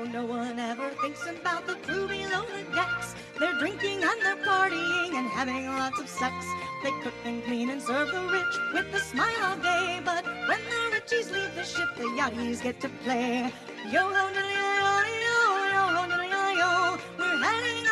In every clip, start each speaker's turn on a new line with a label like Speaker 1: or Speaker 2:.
Speaker 1: Oh, no one ever thinks about the crew below the decks. They're drinking and they're partying and having lots of sex. They cook and clean and serve the rich with a smile all day. But when the richies leave the ship, the yachties get to play. Yo ho yo yo yo ho yo yo. We're heading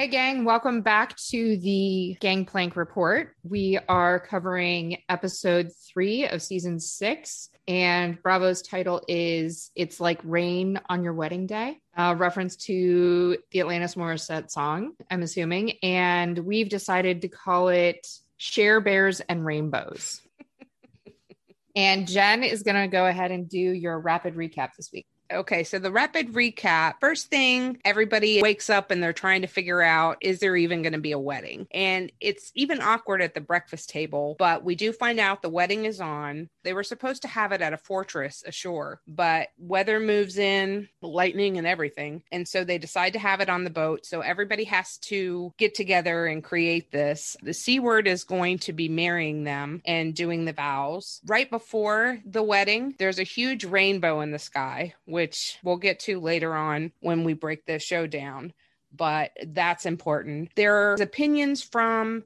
Speaker 2: Hey, gang, welcome back to the Gangplank Report. We are covering episode three of season six, and Bravo's title is It's Like Rain on Your Wedding Day, a reference to the Alanis Morissette song, I'm assuming. And we've decided to call it Share Bears and Rainbows. and Jen is going to go ahead and do your rapid recap this week.
Speaker 3: Okay, so the rapid recap. First thing, everybody wakes up and they're trying to figure out is there even going to be a wedding? And it's even awkward at the breakfast table, but we do find out the wedding is on. They were supposed to have it at a fortress ashore, but weather moves in, lightning and everything. And so they decide to have it on the boat. So everybody has to get together and create this. The C word is going to be marrying them and doing the vows. Right before the wedding, there's a huge rainbow in the sky, which we'll get to later on when we break the show down. But that's important. There are opinions from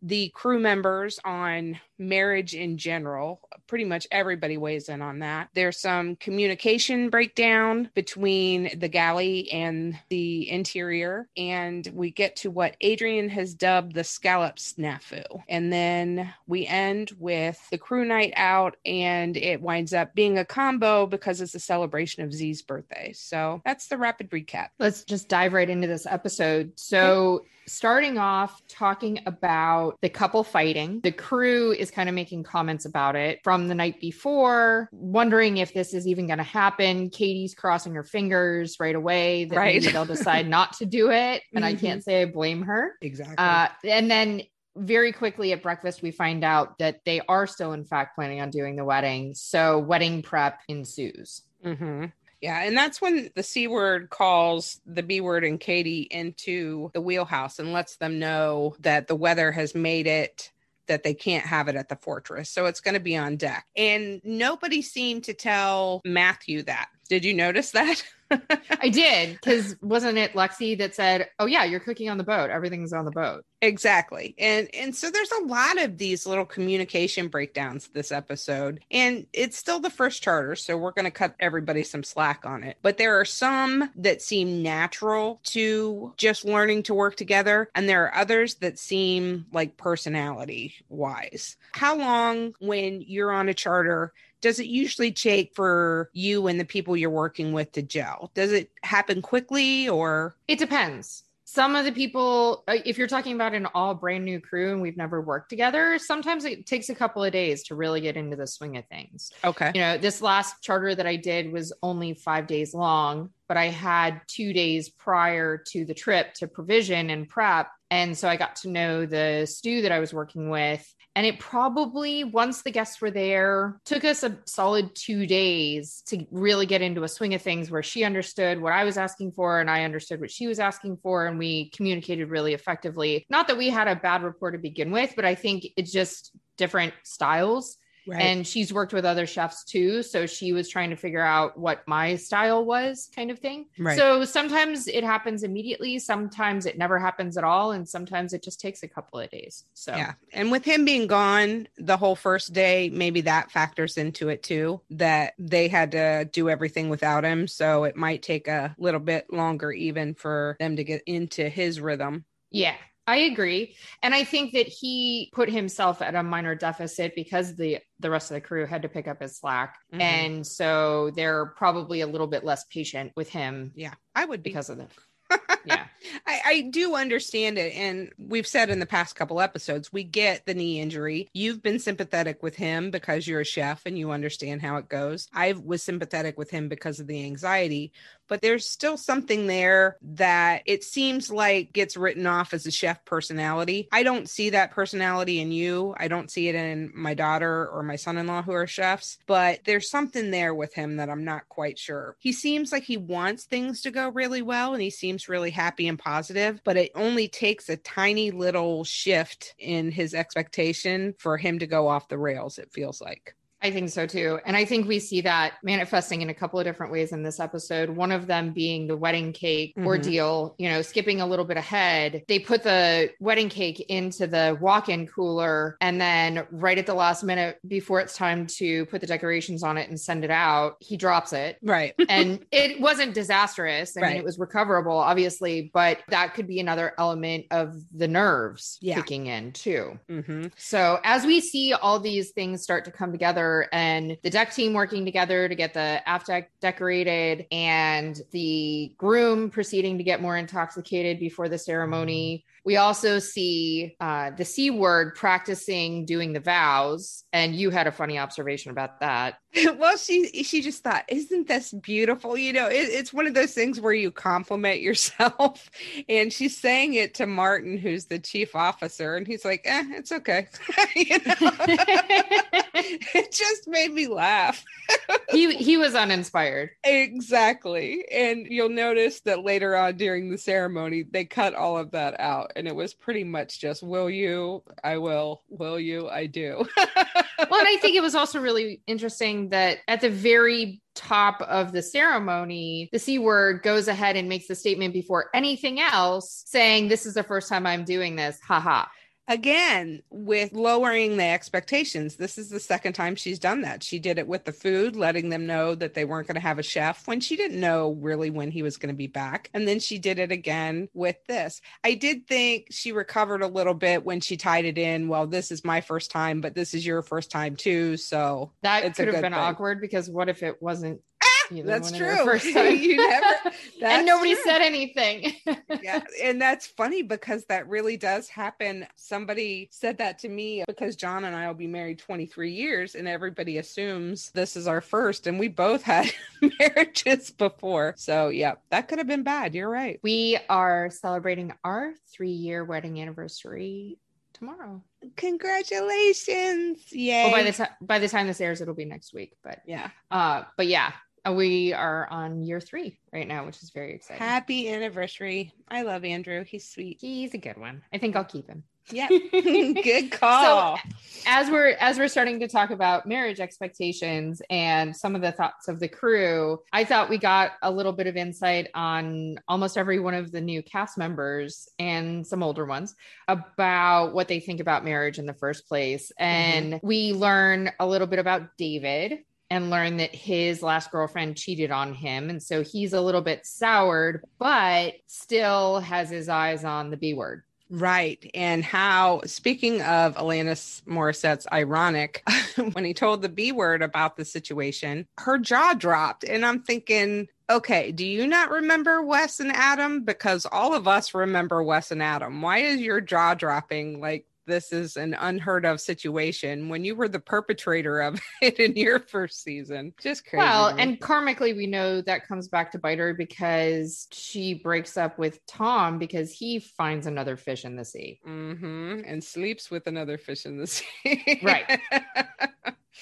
Speaker 3: the crew members on marriage in general. Pretty much everybody weighs in on that. There's some communication breakdown between the galley and the interior. And we get to what Adrian has dubbed the scallop snafu. And then we end with the crew night out, and it winds up being a combo because it's a celebration of Z's birthday. So that's the rapid recap.
Speaker 2: Let's just dive right into this episode. So, starting off talking about the couple fighting, the crew is kind of making comments about it from the night before, wondering if this is even going to happen. Katie's crossing her fingers right away that
Speaker 3: Right.
Speaker 2: maybe they'll decide not to do it. And I
Speaker 3: Mhm.
Speaker 2: can't say I blame her.
Speaker 3: Exactly.
Speaker 2: Uh, and then very quickly at breakfast, we find out that they are still, in fact, planning on doing the wedding. So wedding prep ensues.
Speaker 3: hmm Yeah, and that's when the C word calls the B word and Katie into the wheelhouse and lets them know that the weather has made it that they can't have it at the fortress. So it's going to be on deck. And nobody seemed to tell Matthew that. Did you notice that?
Speaker 2: I did because wasn't it Lexi that said, "Oh yeah, you're cooking on the boat. Everything's on the boat."
Speaker 3: Exactly. And and so there's a lot of these little communication breakdowns this episode. And it's still the first charter, so we're going to cut everybody some slack on it. But there are some that seem natural to just learning to work together and there are others that seem like personality wise. How long when you're on a charter does it usually take for you and the people you're working with to gel? Does it happen quickly or
Speaker 2: It depends. Some of the people, uh, if you're talking about an all brand new crew and we've never worked together, sometimes it takes a couple of days to really get into the swing of things.
Speaker 3: okay?
Speaker 2: You know, this last charter that I did was only five days long, but I had two days prior to the trip to provision and prep. And so I got to know the stew that I was working with. And it probably, once the guests were there, took us a solid two days to really get into a swing of things where she understood what I was asking for and I understood what she was asking for. And we communicated really effectively. Not that we had a bad rapport to begin with, but I think it's just different styles
Speaker 3: Right.
Speaker 2: and she's worked with other chefs too so she was trying to figure out what my style was kind of thing
Speaker 3: Right.
Speaker 2: so sometimes it happens immediately sometimes it never happens at all and sometimes it just takes a couple of days so
Speaker 3: Yeah. And with him being gone the whole first day, maybe that factors into it too, that they had to do everything without him. So it might take a little bit longer even for them to get into his rhythm.
Speaker 2: Yeah, I agree. And I think that he put himself at a minor deficit because the the rest of the crew had to pick up his slack.
Speaker 3: Mhm.
Speaker 2: And so they're probably a little bit less patient with him
Speaker 3: Yeah. I would be.
Speaker 2: because of that. Yeah.
Speaker 3: I, I do understand it. And we've said in the past couple episodes, we get the knee injury. You've been sympathetic with him because you're a chef and you understand how it goes. I was sympathetic with him because of the anxiety, but there's still something there that it seems like gets written off as a chef personality. I don't see that personality in you. I don't see it in my daughter or my son in law who are chefs, but there's something there with him that I'm not quite sure. He seems like he wants things to go really well and he seems really happy and positive, but it only takes a tiny little shift in his expectation for him to go off the rails, it feels like.
Speaker 2: I think so too. And I think we see that manifesting in a couple of different ways in this episode. One of them being the wedding cake
Speaker 3: Mhm.
Speaker 2: ordeal, you know, skipping a little bit ahead. They put the wedding cake into the walk in cooler. And then, right at the last minute, before it's time to put the decorations on it and send it out, he drops it.
Speaker 3: Right.
Speaker 2: and it wasn't disastrous. I mean,
Speaker 3: Right.
Speaker 2: it was recoverable, obviously, but that could be another element of the nerves
Speaker 3: Yeah.
Speaker 2: kicking in too.
Speaker 3: hmm
Speaker 2: So as we see all these things start to come together and the deck team working together to get the aft deck decorated and the groom proceeding to get more intoxicated before the ceremony, we also see uh, the C word practicing doing the vows. And you had a funny observation about that.
Speaker 3: well, she she just thought, isn't this beautiful? You know, it, it's one of those things where you compliment yourself, and she's saying it to Martin, who's the chief officer, and he's like, "Eh, it's okay." it just made me laugh.
Speaker 2: he he was uninspired.
Speaker 3: Exactly. And you'll notice that later on during the ceremony, they cut all of that out. And it was pretty much just, will you? I will. Will you? I do.
Speaker 2: well, and I think it was also really interesting that at the very top of the ceremony, the C word goes ahead and makes the statement before anything else, saying, This is the first time I'm doing this. Haha.
Speaker 3: Again, with lowering the expectations, this is the second time she's done that. She did it with the food, letting them know that they weren't going to have a chef when she didn't know really when he was going to be back. And then she did it again with this. I did think she recovered a little bit when she tied it in. Well, this is my first time, but this is your first time too. So
Speaker 2: That could have been
Speaker 3: thing.
Speaker 2: awkward because what if it wasn't?
Speaker 3: That's
Speaker 2: one of your
Speaker 3: true.
Speaker 2: First time?
Speaker 3: You never- that's
Speaker 2: and nobody
Speaker 3: true.
Speaker 2: said anything.
Speaker 3: yeah and that's funny because that really does happen somebody said that to me because john and i will be married 23 years and everybody assumes this is our first and we both had marriages before so yeah that could have been bad you're right
Speaker 2: we are celebrating our three year wedding anniversary tomorrow.
Speaker 3: congratulations yay
Speaker 2: Well, by the time by the time this airs, it'll be next week. But
Speaker 3: yeah
Speaker 2: uh, but yeah, Uh, we are on year three right now, which is very exciting.
Speaker 3: happy anniversary. I love andrew. He's sweet.
Speaker 2: He's a good one. I think I'll keep him.
Speaker 3: yeah good call.
Speaker 2: So, as we're as we're starting to talk about marriage expectations and some of the thoughts of the crew i thought we got a little bit of insight on almost every one of the new cast members and some older ones about what they think about marriage in the first place. Mm-hmm. And we learn a little bit about david and learn that his last girlfriend cheated on him and so he's a little bit soured but still has his eyes on the b word
Speaker 3: Right. And how, speaking of Alanis Morissette's ironic, when he told the B word about the situation, her jaw dropped. And I'm thinking, okay, do you not remember Wes and Adam? Because all of us remember Wes and Adam. Why is your jaw dropping like this is an unheard of situation when you were the perpetrator of it in your first season? Just crazy.
Speaker 2: Well, and karmically, we know that comes back to bite her because she breaks up with Tom because he finds another fish in the sea.
Speaker 3: hmm and sleeps with another fish in the sea.
Speaker 2: Right.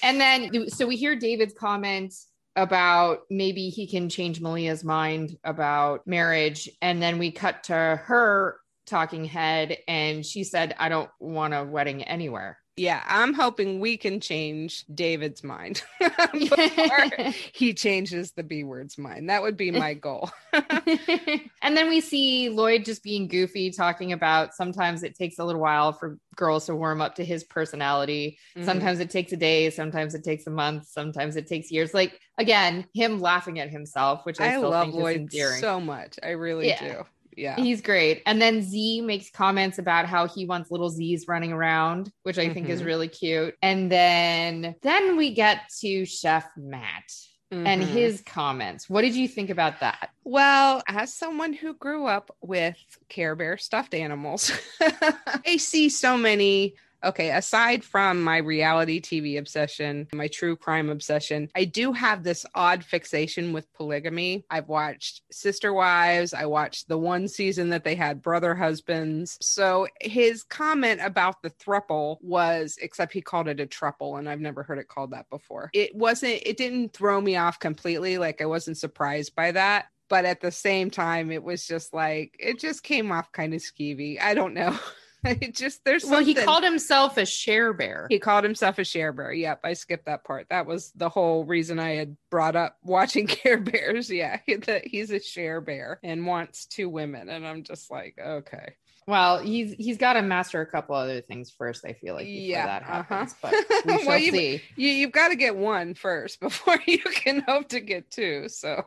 Speaker 2: And then, so we hear David's comments about maybe he can change Malia's mind about marriage. And then we cut to her talking head, and she said, I don't want a wedding anywhere.
Speaker 3: Yeah, I'm hoping we can change David's mind before he changes the B word's mind. That would be my goal.
Speaker 2: and then we see Lloyd just being goofy, talking about sometimes it takes a little while for girls to warm up to his personality.
Speaker 3: Mhm.
Speaker 2: Sometimes it takes a day, sometimes it takes a month, sometimes it takes years. Like again, him laughing at himself, which I,
Speaker 3: I
Speaker 2: still
Speaker 3: love
Speaker 2: think is
Speaker 3: Lloyd
Speaker 2: endearing.
Speaker 3: so much. I really
Speaker 2: Yeah.
Speaker 3: do. Yeah.
Speaker 2: He's great. And then Z makes comments about how he wants little Z's running around, which I think is
Speaker 3: Mhm.
Speaker 2: really cute. And then then we get to Chef Matt. and
Speaker 3: Mhm.
Speaker 2: his comments. What did you think about that?
Speaker 3: Well, as someone who grew up with Care Bear stuffed animals, I see so many. Okay, aside from my reality TV obsession, my true crime obsession, I do have this odd fixation with polygamy. I've watched Sister Wives, I watched the one season that they had brother husbands. So his comment about the thruple was, except he called it a truple, and I've never heard it called that before. It wasn't, it didn't throw me off completely. Like I wasn't surprised by that but at the same time it was just like it just came off kind of skeevy i don't know it just there's
Speaker 2: Well, he called himself a share bear.
Speaker 3: he called himself a share bear yep i skipped that part that was the whole reason i had brought up watching care bears yeah that he's a share bear and wants two women and i'm just like okay
Speaker 2: Well, he's he's got to master a couple other things first. I feel like before
Speaker 3: Yeah,
Speaker 2: that
Speaker 3: uh-huh.
Speaker 2: happens, but we shall
Speaker 3: Well, you-
Speaker 2: see.
Speaker 3: you, you've got to get one first before you can hope to get two so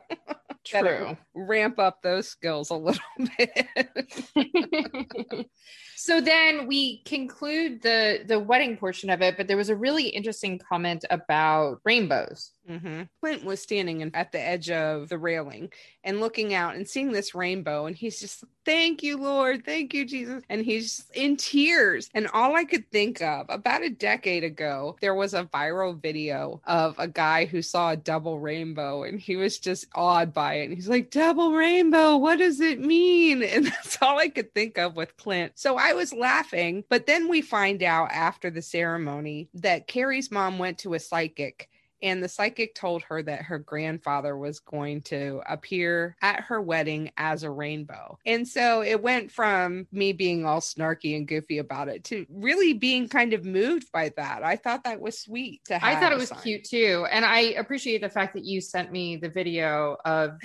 Speaker 2: True.
Speaker 3: ramp up those skills a little bit
Speaker 2: so then we conclude the the wedding portion of it, but there was a really interesting comment about rainbows.
Speaker 3: Hmm Clint was standing in, at the edge of the railing and looking out and seeing this rainbow. And he's just, thank you, Lord. Thank you, Jesus. And he's in tears. And all I could think of about a decade ago, there was a viral video of a guy who saw a double rainbow and he was just awed by it. And he's like, double rainbow, what does it mean? And that's all I could think of with Clint. So I was laughing. But then we find out after the ceremony that Carrie's mom went to a psychic and the psychic told her that her grandfather was going to appear at her wedding as a rainbow. And so it went from me being all snarky and goofy about it to really being kind of moved by that. I thought that was sweet to have.
Speaker 2: I thought it was
Speaker 3: sign.
Speaker 2: cute too, and I appreciate the fact that you sent me the video of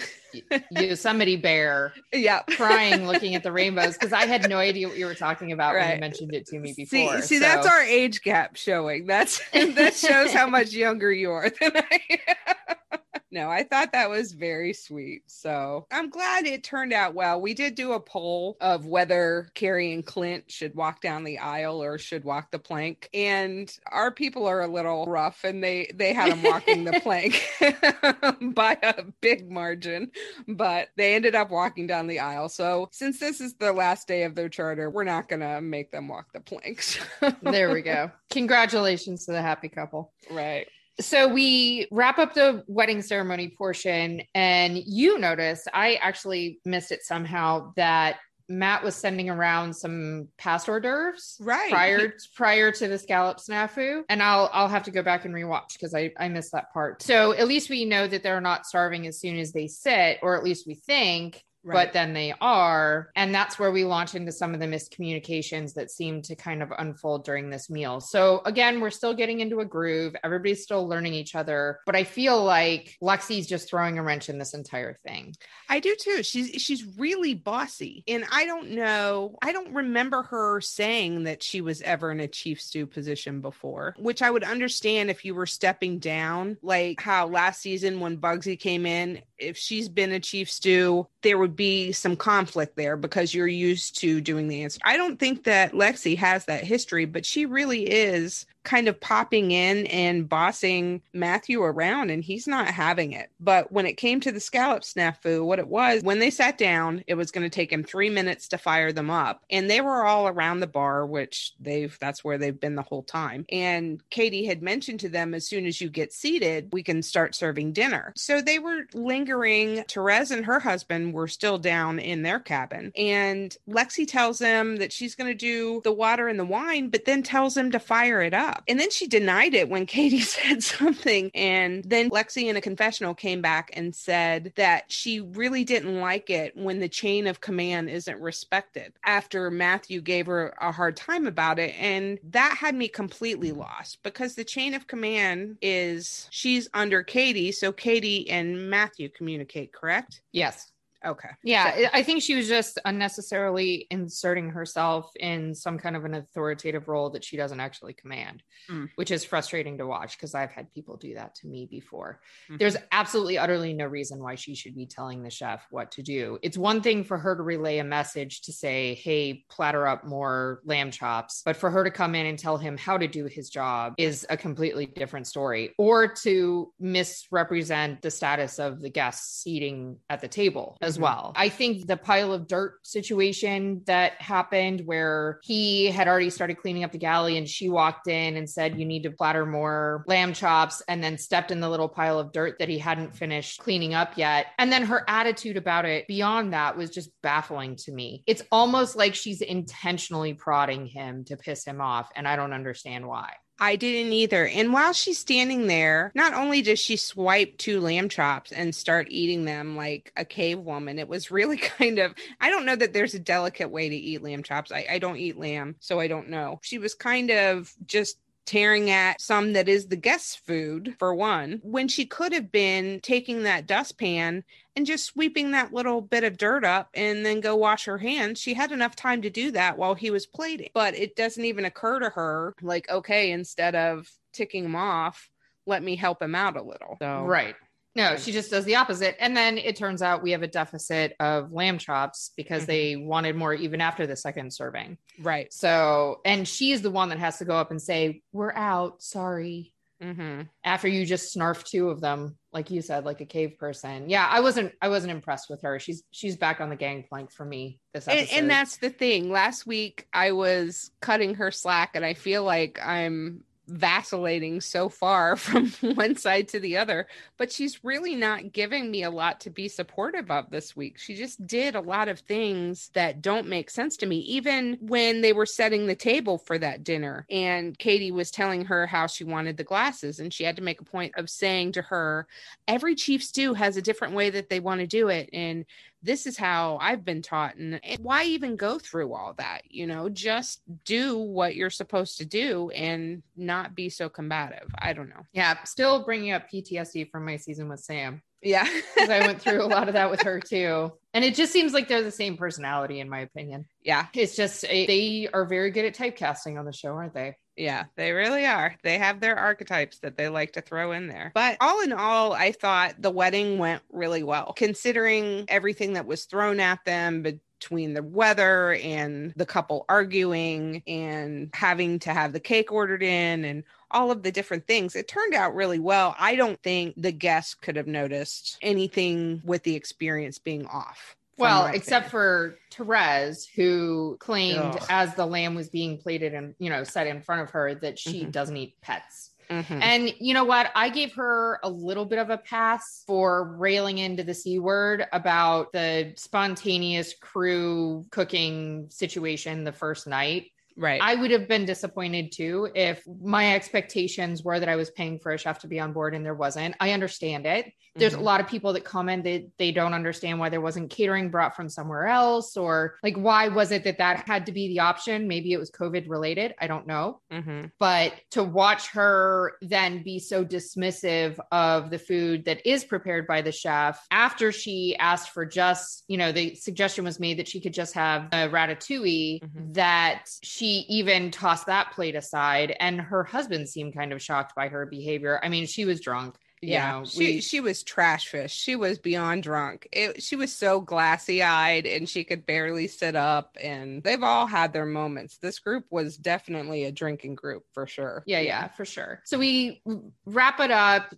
Speaker 2: Yosemite Bear
Speaker 3: Yeah.
Speaker 2: crying, looking at the rainbows, because I had no idea what you were talking about when you mentioned it to me
Speaker 3: See,
Speaker 2: before.
Speaker 3: see, that's
Speaker 2: so-
Speaker 3: our age gap showing. That's that shows how much younger you are than I am. No, I thought that was very sweet. So I'm glad it turned out well. We did do a poll of whether Carrie and Clint should walk down the aisle or should walk the plank. And our people are a little rough and they they had them walking the plank by a big margin, but they ended up walking down the aisle. So since this is the last day of their charter, we're not gonna make them walk the planks.
Speaker 2: there we go. Congratulations to the happy couple.
Speaker 3: right.
Speaker 2: So we wrap up the wedding ceremony portion, and you noticed I actually missed it somehow that Matt was sending around some past hors d'oeuvres
Speaker 3: Right.
Speaker 2: prior prior to the scallop snafu, and I'll I'll have to go back and rewatch because I I missed that part. So at least we know that they're not starving as soon as they sit, or at least we think.
Speaker 3: Right.
Speaker 2: But then they are. And that's where we launch into some of the miscommunications that seem to kind of unfold during this meal. So, again, we're still getting into a groove. Everybody's still learning each other. But I feel like Lexi's just throwing a wrench in this entire thing.
Speaker 3: I do too. She's she's really bossy. And I don't know, I don't remember her saying that she was ever in a chief stew position before, which I would understand if you were stepping down, like how last season when Bugsy came in, if she's been a chief stew, there would be some conflict there because you're used to doing the answer. I don't think that Lexi has that history, but she really is kind of popping in and bossing Matthew around and he's not having it. But when it came to the scallop snafu, what it was, when they sat down, it was going to take him 3 minutes to fire them up. And they were all around the bar, which they've that's where they've been the whole time. And Katie had mentioned to them as soon as you get seated, we can start serving dinner. So they were lingering. Therese and her husband were still down in their cabin. And Lexi tells them that she's going to do the water and the wine, but then tells them to fire it up. And then she denied it when Katie said something. And then Lexi in a confessional came back and said that she really didn't like it when the chain of command isn't respected after Matthew gave her a hard time about it. And that had me completely lost because the chain of command is she's under Katie. So Katie and Matthew communicate, correct?
Speaker 2: Yes.
Speaker 3: Okay.
Speaker 2: Yeah,
Speaker 3: So-
Speaker 2: I think she was just unnecessarily inserting herself in some kind of an authoritative role that she doesn't actually command,
Speaker 3: Mm.
Speaker 2: which is frustrating to watch because I've had people do that to me before.
Speaker 3: Mhm.
Speaker 2: There's absolutely, utterly no reason why she should be telling the chef what to do. It's one thing for her to relay a message to say, hey, platter up more lamb chops, but for her to come in and tell him how to do his job is a completely different story, or to misrepresent the status of the guests eating at the table as
Speaker 3: Mhm.
Speaker 2: well. I think the pile of dirt situation that happened where he had already started cleaning up the galley and she walked in and said, You need to platter more lamb chops, and then stepped in the little pile of dirt that he hadn't finished cleaning up yet. And then her attitude about it beyond that was just baffling to me. It's almost like she's intentionally prodding him to piss him off, and I don't understand why.
Speaker 3: I didn't either. And while she's standing there, not only does she swipe two lamb chops and start eating them like a cave woman, it was really kind of, I don't know that there's a delicate way to eat lamb chops. I, I don't eat lamb, so I don't know. She was kind of just tearing at some that is the guest's food for one when she could have been taking that dustpan and just sweeping that little bit of dirt up and then go wash her hands she had enough time to do that while he was plating but it doesn't even occur to her like okay instead of ticking him off let me help him out a little so
Speaker 2: Right. No, she just does the opposite. And then it turns out we have a deficit of lamb chops because
Speaker 3: Mhm.
Speaker 2: they wanted more even after the second serving.
Speaker 3: right
Speaker 2: So, and she's the one that has to go up and say, We're out. Sorry.
Speaker 3: hmm
Speaker 2: After you just snarf two of them, like you said, like a cave person. Yeah, I wasn't I wasn't impressed with her. She's she's back on the gangplank for me this
Speaker 3: and,
Speaker 2: episode.
Speaker 3: and that's the thing last week i was cutting her slack and i feel like i'm vacillating so far from one side to the other but she's really not giving me a lot to be supportive of this week. She just did a lot of things that don't make sense to me even when they were setting the table for that dinner and katie was telling her how she wanted the glasses. And she had to make a point of saying to her every chief stew has a different way that they want to do it. And this is how I've been taught. And, and why even go through all that? You know, just do what you're supposed to do and not be so combative. I don't know.
Speaker 2: yeah, still bringing up PTSD from my season with Sam.
Speaker 3: Yeah.
Speaker 2: Because I went through a lot of that with her too. And it just seems like they're the same personality, in my opinion.
Speaker 3: yeah.
Speaker 2: It's just eh, they are very good at typecasting on the show, aren't they?
Speaker 3: Yeah, they really are. They have their archetypes that they like to throw in there. But all in all, I thought the wedding went really well, considering everything that was thrown at them between the weather and the couple arguing and having to have the cake ordered in and all of the different things. It turned out really well. I don't think the guests could have noticed anything with the experience being off.
Speaker 2: Well, except
Speaker 3: opinion.
Speaker 2: for Therese, who claimed
Speaker 3: Ugh.
Speaker 2: as the lamb was being plated and, you know, set in front of her that she
Speaker 3: Mhm.
Speaker 2: doesn't eat pets.
Speaker 3: Mhm.
Speaker 2: And you know what? I gave her a little bit of a pass for railing into the C word about the spontaneous crew cooking situation the first night.
Speaker 3: Right.
Speaker 2: I would have been disappointed too if my expectations were that I was paying for a chef to be on board and there wasn't. I understand it. There's
Speaker 3: Mhm.
Speaker 2: a lot of people that comment that they don't understand why there wasn't catering brought from somewhere else or like why was it that that had to be the option? Maybe it was COVID related. I don't know.
Speaker 3: Mhm.
Speaker 2: But to watch her then be so dismissive of the food that is prepared by the chef after she asked for just, you know, the suggestion was made that she could just have a ratatouille,
Speaker 3: Mhm.
Speaker 2: that she even tossed that plate aside. And her husband seemed kind of shocked by her behavior. I mean, she was drunk.
Speaker 3: Yeah,
Speaker 2: know,
Speaker 3: she
Speaker 2: we-
Speaker 3: she was trash fish. She was beyond drunk. It, she was so glassy eyed and she could barely sit up. And they've all had their moments. This group was definitely a drinking group for sure.
Speaker 2: Yeah, yeah, for sure. So we wrap it up.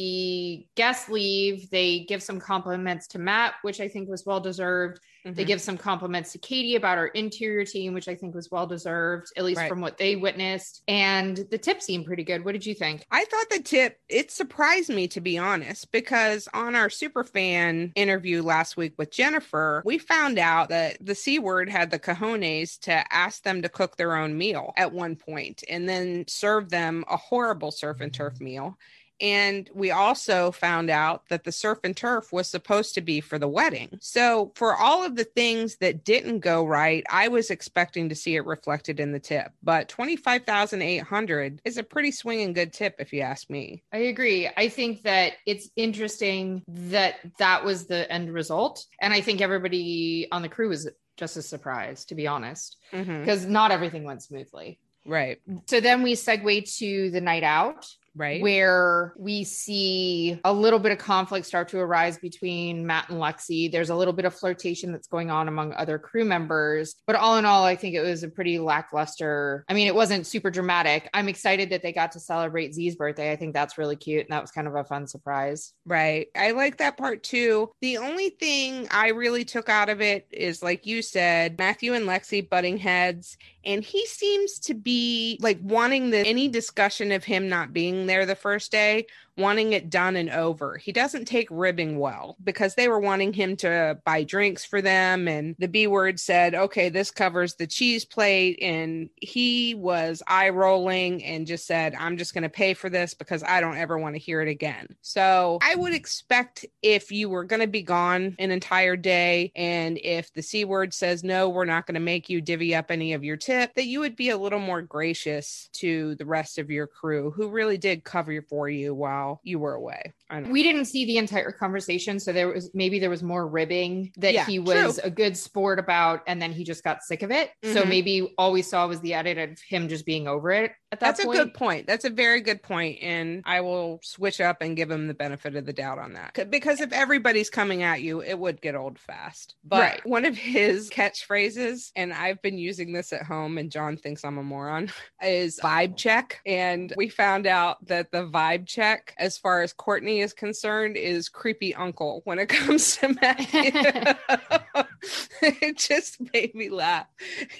Speaker 2: The guests leave. They give some compliments to Matt, which I think was well deserved. They
Speaker 3: Mhm.
Speaker 2: give some compliments to Katie about our interior team, which I think was well deserved, at least
Speaker 3: Right.
Speaker 2: from what they witnessed. And the tip seemed pretty good. What did you think?
Speaker 3: I thought the tip, it surprised me to be honest, because on our super fan interview last week with Jennifer, we found out that the C word had the cojones to ask them to cook their own meal at one point and then serve them a horrible surf and turf meal. And we also found out that the surf and turf was supposed to be for the wedding. So, for all of the things that didn't go right, I was expecting to see it reflected in the tip. But 25,800 is a pretty swinging good tip, if you ask me.
Speaker 2: I agree. I think that it's interesting that that was the end result. And I think everybody on the crew was just as surprised, to be honest,
Speaker 3: Mhm.
Speaker 2: because not everything went smoothly.
Speaker 3: Right.
Speaker 2: So then we segue to the night out.
Speaker 3: Right.
Speaker 2: where we see a little bit of conflict start to arise between Matt and Lexi. There's a little bit of flirtation that's going on among other crew members. But all in all, I think it was a pretty lackluster. I mean, it wasn't super dramatic. I'm excited that they got to celebrate Z's birthday. I think that's really cute. And that was kind of a fun surprise.
Speaker 3: Right. I like that part too. The only thing I really took out of it is, like you said, Matthew and Lexi butting heads. And he seems to be like wanting the any discussion of him not being there the first day, wanting it done and over. He doesn't take ribbing well because they were wanting him to buy drinks for them. And the B word said, okay, this covers the cheese plate. And he was eye rolling and just said, I'm just going to pay for this because I don't ever want to hear it again. So I would expect if you were going to be gone an entire day and if the C word says, no, we're not going to make you divvy up any of your tip, that you would be a little more gracious to the rest of your crew who really did cover for you while you were away. I don't
Speaker 2: We didn't see the entire conversation. So there was maybe there was more ribbing that
Speaker 3: Yeah,
Speaker 2: he was
Speaker 3: true.
Speaker 2: a good sport about. And then he just got sick of it. So
Speaker 3: Mhm.
Speaker 2: maybe all we saw was the edit of him just being over it at that
Speaker 3: That's
Speaker 2: point.
Speaker 3: a good point. That's a very good point, and I will switch up and give him the benefit of the doubt on that. Because if everybody's coming at you, it would get old fast. But
Speaker 2: Right.
Speaker 3: one of his catchphrases, and I've been using this at home, and John thinks I'm a moron, is vibe check. And we found out that the vibe check, as far as Courtney is concerned, is creepy uncle when it comes to Matthew. it just made me laugh.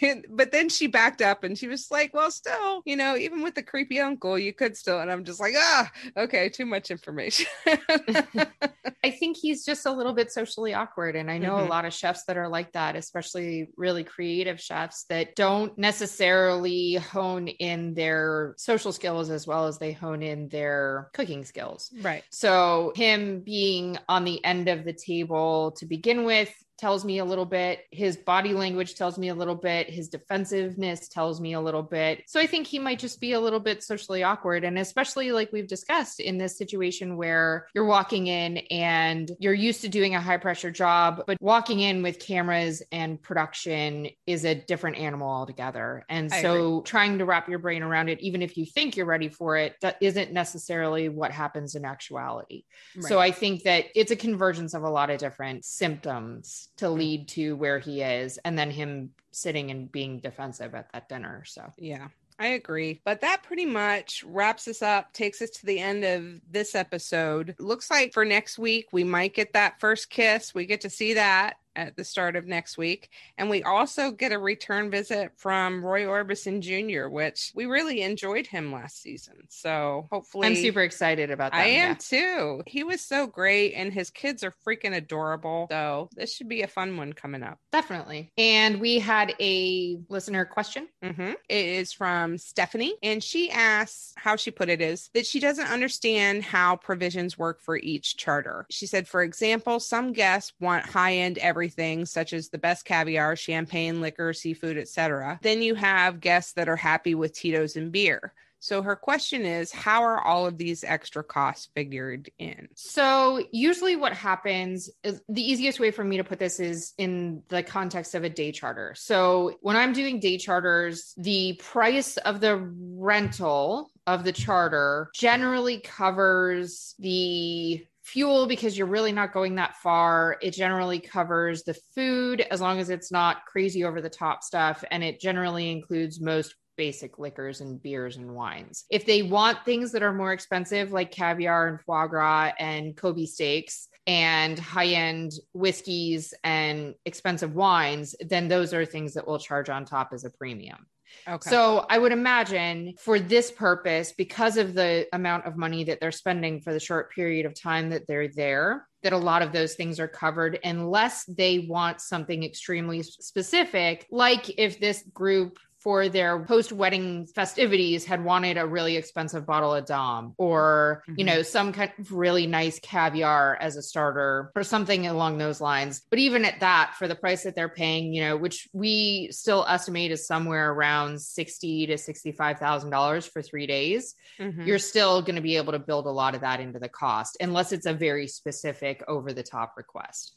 Speaker 3: And- but then she backed up and she was like, well, still, you know, even with the creepy uncle, you could still. And I'm just like, ah, okay, too much information.
Speaker 2: I think he's just a little bit socially awkward. And I know
Speaker 3: Mhm.
Speaker 2: a lot of chefs that are like that, especially really creative chefs that don't necessarily hone in their social skills as well as they hone in their cooking skills.
Speaker 3: right.
Speaker 2: So, him being on the end of the table to begin with tells me a little bit. His body language tells me a little bit. His defensiveness tells me a little bit. So, I think he might just be a little bit socially awkward. And especially like we've discussed in this situation where you're walking in and you're used to doing a high pressure job, but walking in with cameras and production is a different animal altogether. And
Speaker 3: I
Speaker 2: so, trying to wrap your brain around it, even if you think you're ready for it, that isn't necessarily what happens in actuality. So I think that it's a convergence of a lot of different symptoms to lead to where he is, and then him sitting and being defensive at that dinner. So
Speaker 3: Yeah. I agree. But that pretty much wraps us up, takes us to the end of this episode. Looks like for next week, we might get that first kiss. We get to see that at the start of next week. And we also get a return visit from Roy Orbison Jr., which we really enjoyed him last season. So hopefully.
Speaker 2: I'm super excited about that.
Speaker 3: I am
Speaker 2: yeah.
Speaker 3: too. He was so great, and his kids are freaking adorable. So this should be a fun one coming up.
Speaker 2: Definitely. And we had a listener question.
Speaker 3: Mhm. It is from Stephanie, and she asks how she put it is that she doesn't understand how provisions work for each charter. She said, for example, some guests want high end everything, such as the best caviar, champagne, liquor, seafood, etc. Then you have guests that are happy with Tito's and beer. So her question is, how are all of these extra costs figured in?
Speaker 2: So, usually, what happens is the easiest way for me to put this is in the context of a day charter. So, when I'm doing day charters, the price of the rental of the charter generally covers the fuel because you're really not going that far. It generally covers the food as long as it's not crazy over the top stuff. And it generally includes most basic liquors and beers and wines. If they want things that are more expensive, like caviar and foie gras and Kobe steaks and high end whiskeys and expensive wines, then those are things that we'll charge on top as a premium.
Speaker 3: Okay.
Speaker 2: So I would imagine for this purpose, because of the amount of money that they're spending for the short period of time that they're there, that a lot of those things are covered unless they want something extremely specific, like if this group for their post wedding festivities had wanted a really expensive bottle of Dom or, mm-hmm. you know, some kind of really nice caviar as a starter or something along those lines. But even at that, for the price that they're paying, you know, which we still estimate is somewhere around sixty to sixty-five thousand dollars for three days, mm-hmm. you're still going to be able to build a lot of that into the cost, unless it's a very specific over-the-top request.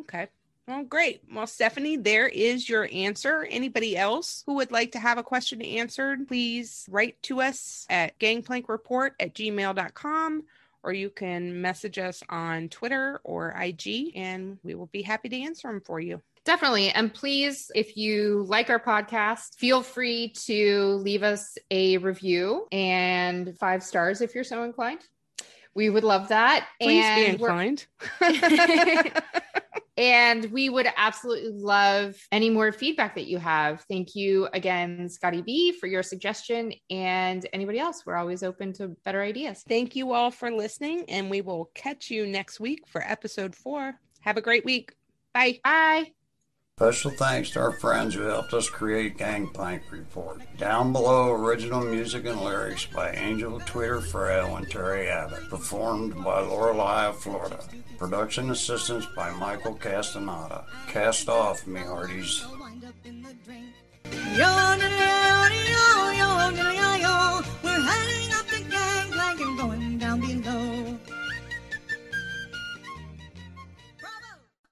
Speaker 3: Okay. Well, great. Well, Stephanie, there is your answer. Anybody else who would like to have a question answered, please write to us at gangplankreport at gmail.com or you can message us on Twitter or IG, and we will be happy to answer them for you.
Speaker 2: Definitely. And please, if you like our podcast, feel free to leave us a review and five stars if you're so inclined. We would love that.
Speaker 3: Please and be inclined.
Speaker 2: and we would absolutely love any more feedback that you have. Thank you again, Scotty B, for your suggestion. And anybody else, we're always open to better ideas.
Speaker 3: Thank you all for listening, and we will catch you next week for episode four. Have a great week. Bye.
Speaker 2: Bye.
Speaker 4: Special thanks to our friends who helped us create Gangplank Report. Down below, original music and lyrics by Angel Tweeter Frail and Terry Abbott, performed by Lorelei of Florida. Production assistance by Michael Castaneda. Cast off, me hearties. We're heading up the gangplank and going down.